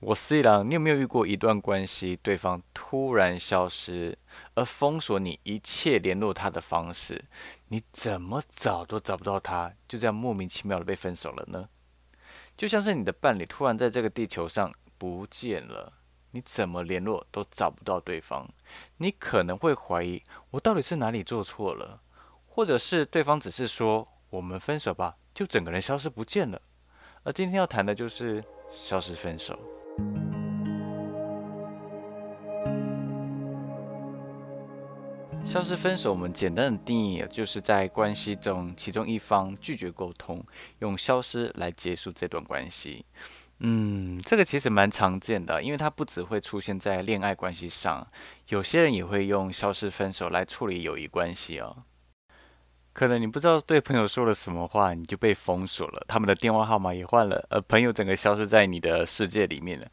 我思郎，你有没有遇过一段关系，对方突然消失，而封锁你一切联络他的方式，你怎么找都找不到他，就这样莫名其妙的被分手了呢？就像是你的伴侣突然在这个地球上不见了，你怎么联络都找不到对方，你可能会怀疑我到底是哪里做错了，或者是对方只是说我们分手吧，就整个人消失不见了。而今天要谈的就是消失分手。消失分手，我们简单的定义，就是在关系中，其中一方拒绝沟通，用消失来结束这段关系。嗯，这个其实蛮常见的，因为它不只会出现在恋爱关系上，有些人也会用消失分手来处理友谊关系哦。可能你不知道对朋友说了什么话，你就被封锁了，他们的电话号码也换了，而朋友整个消失在你的世界里面了。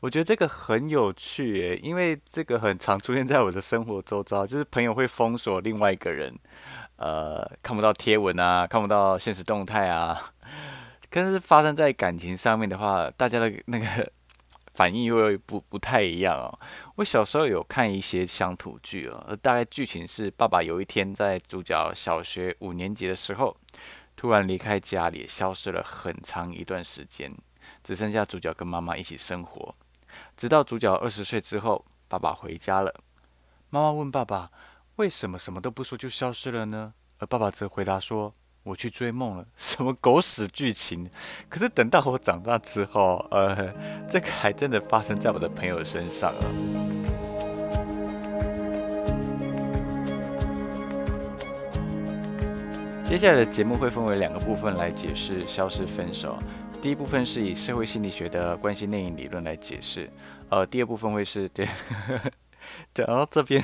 我觉得这个很有趣耶，因为这个很常出现在我的生活周遭，就是朋友会封锁另外一个人，呃，看不到贴文啊，看不到现实动态啊。可是发生在感情上面的话，大家的那个。反应又会不不太一样哦。我小时候有看一些乡土剧哦，大概剧情是：爸爸有一天在主角小学五年级的时候，突然离开家里，消失了很长一段时间，只剩下主角跟妈妈一起生活。直到主角二十岁之后，爸爸回家了，妈妈问爸爸：“为什么什么都不说就消失了呢？”而爸爸则回答说。我去追梦了，什么狗屎剧情？可是等到我长大之后，呃，这个还真的发生在我的朋友身上了。接下来的节目会分为两个部分来解释消失分手。第一部分是以社会心理学的关系内因理论来解释，呃，第二部分会是对，对，然后这边。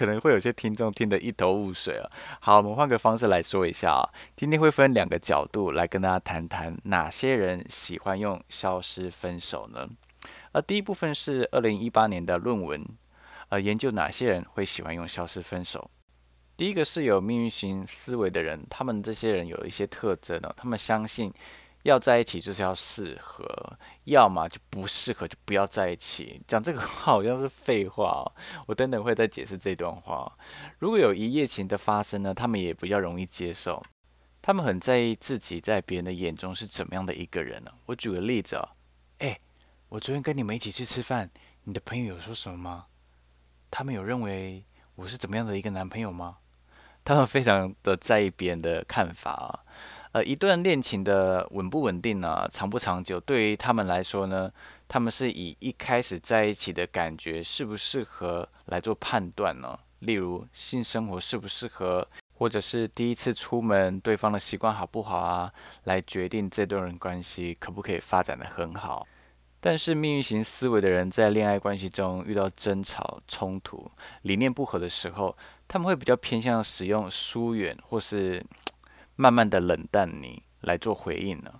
可能会有些听众听得一头雾水啊。好，我们换个方式来说一下啊。今天会分两个角度来跟大家谈谈哪些人喜欢用消失分手呢？而第一部分是二零一八年的论文，呃，研究哪些人会喜欢用消失分手。第一个是有命运型思维的人，他们这些人有一些特征呢，他们相信。要在一起就是要适合，要么就不适合就不要在一起。讲这个话好像是废话哦，我等等会再解释这段话。如果有一夜情的发生呢，他们也比较容易接受。他们很在意自己在别人的眼中是怎么样的一个人呢？我举个例子啊，哎，我昨天跟你们一起去吃饭，你的朋友有说什么吗？他们有认为我是怎么样的一个男朋友吗？他们非常的在意别人的看法啊。呃，一段恋情的稳不稳定呢，长不长久，对于他们来说呢，他们是以一开始在一起的感觉适不适合来做判断呢？例如性生活适不适合，或者是第一次出门对方的习惯好不好啊，来决定这段关系可不可以发展得很好。但是命运型思维的人在恋爱关系中遇到争吵、冲突、理念不合的时候，他们会比较偏向使用疏远或是。慢慢的冷淡你来做回应呢？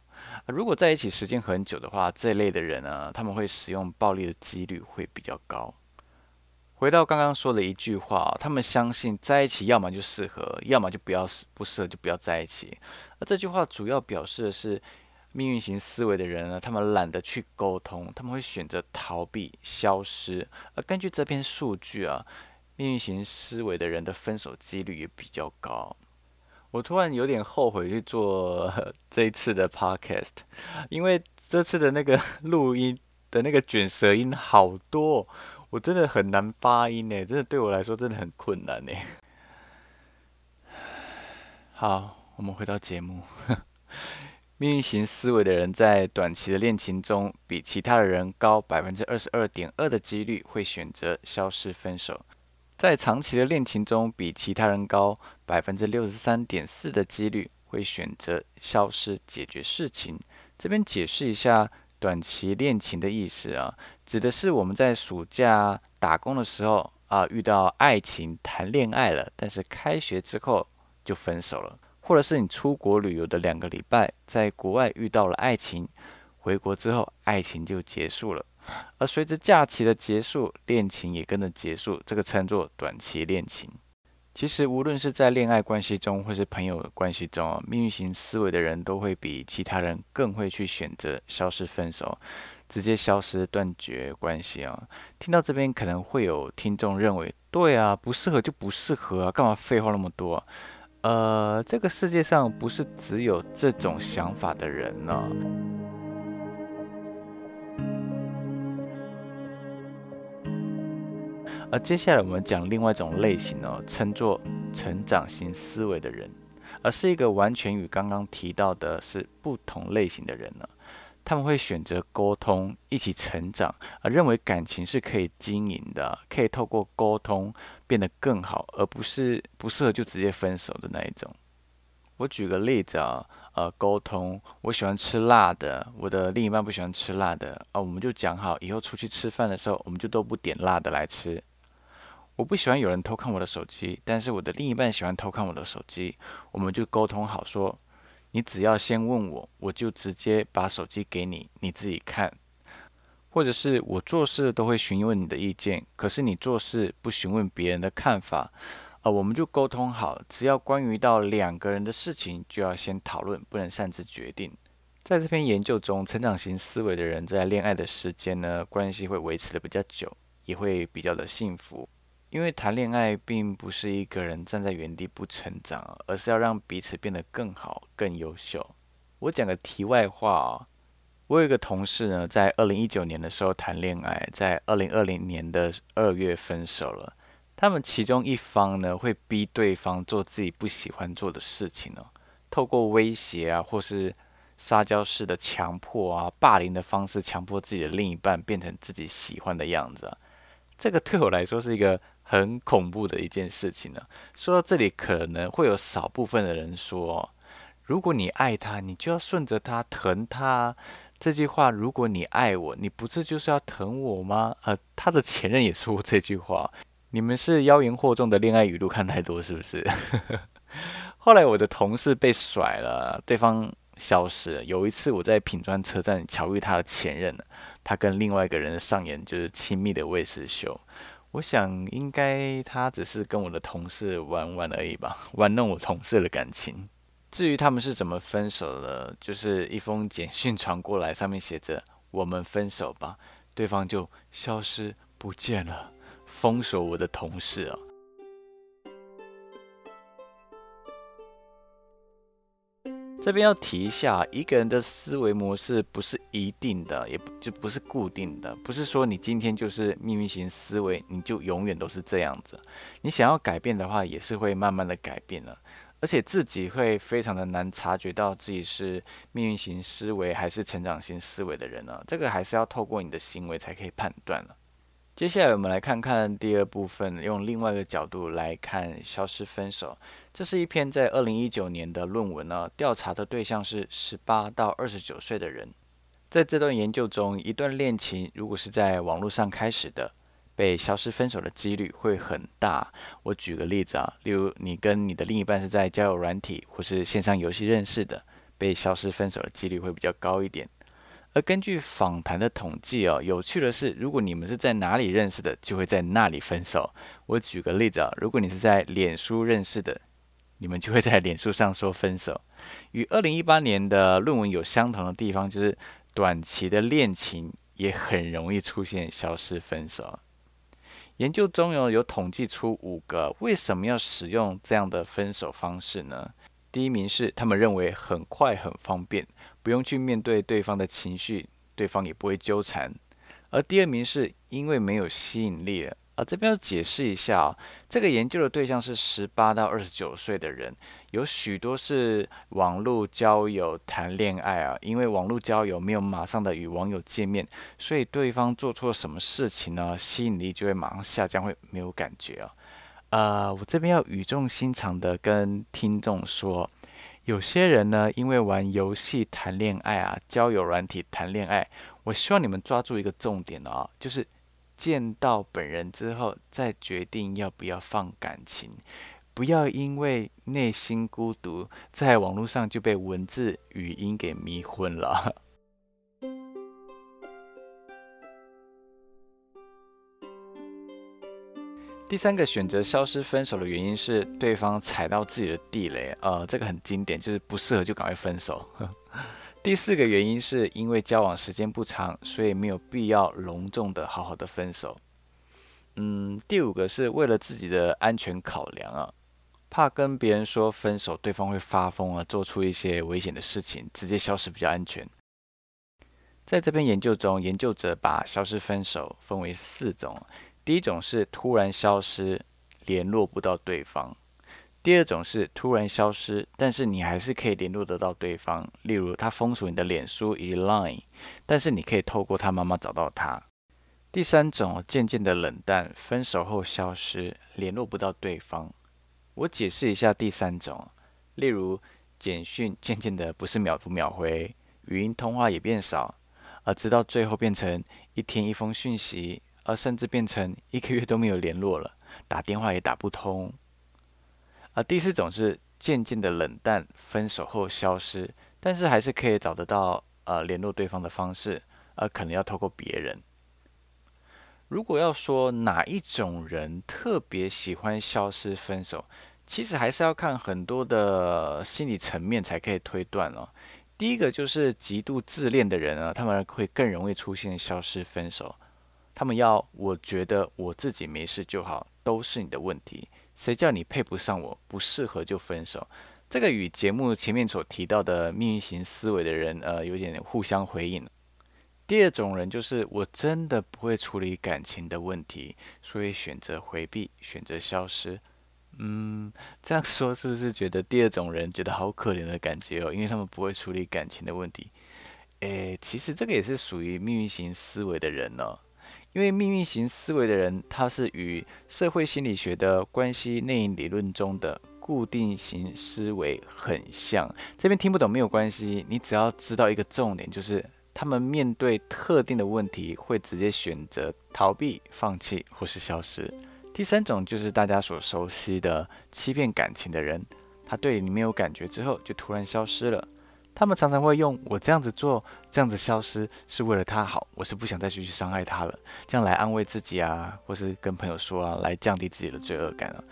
如果在一起时间很久的话，这类的人呢，他们会使用暴力的几率会比较高。回到刚刚说的一句话，他们相信在一起要么就适合，要么就不要适不适合就不要在一起。而这句话主要表示的是命运型思维的人呢，他们懒得去沟通，他们会选择逃避、消失。而根据这篇数据啊，命运型思维的人的分手几率也比较高。我突然有点后悔去做 这一次的 podcast，因为这次的那个 录音的那个卷舌音好多，我真的很难发音呢，真的对我来说真的很困难呢。好，我们回到节目。命运型思维的人在短期的恋情中，比其他的人高百分之二十二点二的几率会选择消失分手。在长期的恋情中，比其他人高百分之六十三点四的几率会选择消失解决事情。这边解释一下短期恋情的意思啊，指的是我们在暑假打工的时候啊，遇到爱情谈恋爱了，但是开学之后就分手了，或者是你出国旅游的两个礼拜，在国外遇到了爱情，回国之后爱情就结束了。而随着假期的结束，恋情也跟着结束，这个称作短期恋情。其实，无论是在恋爱关系中，或是朋友关系中，命运型思维的人都会比其他人更会去选择消失分手。直接消失断绝关系啊。听到这边可能会有听众认为，对啊，不适合就不适合啊，干嘛废话那么多？呃，这个世界上不是只有这种想法的人呢。而接下来我们讲另外一种类型哦，称作成长型思维的人，而是一个完全与刚刚提到的是不同类型的人呢。他们会选择沟通，一起成长，而认为感情是可以经营的，可以透过沟通变得更好，而不是不适合就直接分手的那一种。我举个例子啊，呃，沟通，我喜欢吃辣的，我的另一半不喜欢吃辣的，啊，我们就讲好，以后出去吃饭的时候，我们就都不点辣的来吃。我不喜欢有人偷看我的手机，但是我的另一半喜欢偷看我的手机，我们就沟通好说，你只要先问我，我就直接把手机给你，你自己看。或者是我做事都会询问你的意见，可是你做事不询问别人的看法，呃，我们就沟通好，只要关于到两个人的事情，就要先讨论，不能擅自决定。在这篇研究中，成长型思维的人在恋爱的时间呢，关系会维持得比较久，也会比较的幸福。因为谈恋爱并不是一个人站在原地不成长，而是要让彼此变得更好、更优秀。我讲个题外话哦，我有一个同事呢，在二零一九年的时候谈恋爱，在二零二零年的二月分手了。他们其中一方呢，会逼对方做自己不喜欢做的事情哦，透过威胁啊，或是撒娇式的强迫啊、霸凌的方式，强迫自己的另一半变成自己喜欢的样子啊。这个对我来说是一个很恐怖的一件事情呢。说到这里，可能会有少部分的人说：“如果你爱他，你就要顺着他，疼他。”这句话，如果你爱我，你不是就是要疼我吗？呃，他的前任也说过这句话。你们是妖言惑众的恋爱语录看太多，是不是？后来我的同事被甩了，对方消失了。有一次我在品川车站巧遇他的前任他跟另外一个人上演就是亲密的未实秀，我想应该他只是跟我的同事玩玩而已吧，玩弄我同事的感情。至于他们是怎么分手的，就是一封简讯传过来，上面写着“我们分手吧”，对方就消失不见了，封锁我的同事啊。这边要提一下，一个人的思维模式不是一定的，也不就不是固定的，不是说你今天就是命运型思维，你就永远都是这样子。你想要改变的话，也是会慢慢的改变了，而且自己会非常的难察觉到自己是命运型思维还是成长型思维的人呢。这个还是要透过你的行为才可以判断了。接下来我们来看看第二部分，用另外一个角度来看消失分手。这是一篇在二零一九年的论文呢，调查的对象是十八到二十九岁的人。在这段研究中，一段恋情如果是在网络上开始的，被消失分手的几率会很大。我举个例子啊，例如你跟你的另一半是在交友软体或是线上游戏认识的，被消失分手的几率会比较高一点。而根据访谈的统计哦，有趣的是，如果你们是在哪里认识的，就会在那里分手。我举个例子啊，如果你是在脸书认识的，你们就会在脸书上说分手。与二零一八年的论文有相同的地方，就是短期的恋情也很容易出现消失分手。研究中有有统计出五个为什么要使用这样的分手方式呢？第一名是他们认为很快很方便，不用去面对对方的情绪，对方也不会纠缠；而第二名是因为没有吸引力了。啊，这边要解释一下啊，这个研究的对象是十八到二十九岁的人，有许多是网络交友谈恋爱啊，因为网络交友没有马上的与网友见面，所以对方做错什么事情呢，吸引力就会马上下降，会没有感觉啊。呃，我这边要语重心长的跟听众说，有些人呢，因为玩游戏谈恋爱啊，交友软体谈恋爱，我希望你们抓住一个重点哦，就是见到本人之后再决定要不要放感情，不要因为内心孤独，在网络上就被文字语音给迷昏了。第三个选择消失分手的原因是对方踩到自己的地雷，呃，这个很经典，就是不适合就赶快分手。第四个原因是因为交往时间不长，所以没有必要隆重的好好的分手。嗯，第五个是为了自己的安全考量啊，怕跟别人说分手，对方会发疯啊，做出一些危险的事情，直接消失比较安全。在这篇研究中，研究者把消失分手分为四种，第一种是突然消失，联络不到对方；第二种是突然消失，但是你还是可以联络得到对方，例如他封锁你的脸书以及 Line，但是你可以透过他妈妈找到他。第三种渐渐的冷淡，分手后消失，联络不到对方。我解释一下第三种，例如简讯渐渐的不是秒读秒回，语音通话也变少，而直到最后变成一天一封讯息，而甚至变成一个月都没有联络了，打电话也打不通。而第四种是渐渐的冷淡，分手后消失，但是还是可以找得到呃联络对方的方式，而可能要透过别人。如果要说哪一种人特别喜欢消失分手，其实还是要看很多的心理层面才可以推断哦。第一个就是极度自恋的人啊，他们会更容易出现消失分手。他们要我觉得我自己没事就好，都是你的问题，谁叫你配不上我，不适合就分手。这个与节目前面所提到的命运型思维的人，呃，有点互相回应。第二种人就是我真的不会处理感情的问题，所以选择回避，选择消失。嗯，这样说是不是觉得第二种人觉得好可怜的感觉哦？因为他们不会处理感情的问题。诶，其实这个也是属于命运型思维的人哦。因为命运型思维的人，他是与社会心理学的关系内因理论中的固定型思维很像。这边听不懂没有关系，你只要知道一个重点，就是。他们面对特定的问题，会直接选择逃避、放弃或是消失。第三种就是大家所熟悉的欺骗感情的人，他对你没有感觉之后就突然消失了。他们常常会用“我这样子做，这样子消失是为了他好，我是不想再继续伤害他了”这样来安慰自己啊，或是跟朋友说啊，来降低自己的罪恶感啊。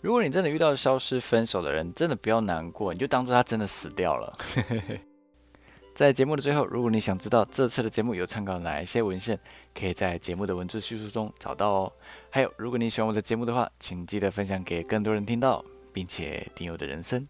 如果你真的遇到消失分手的人，真的不要难过，你就当做他真的死掉了。在节目的最后，如果你想知道这次的节目有参考哪一些文献，可以在节目的文字叙述中找到哦。还有，如果你喜欢我的节目的话，请记得分享给更多人听到，并且订阅我的人生。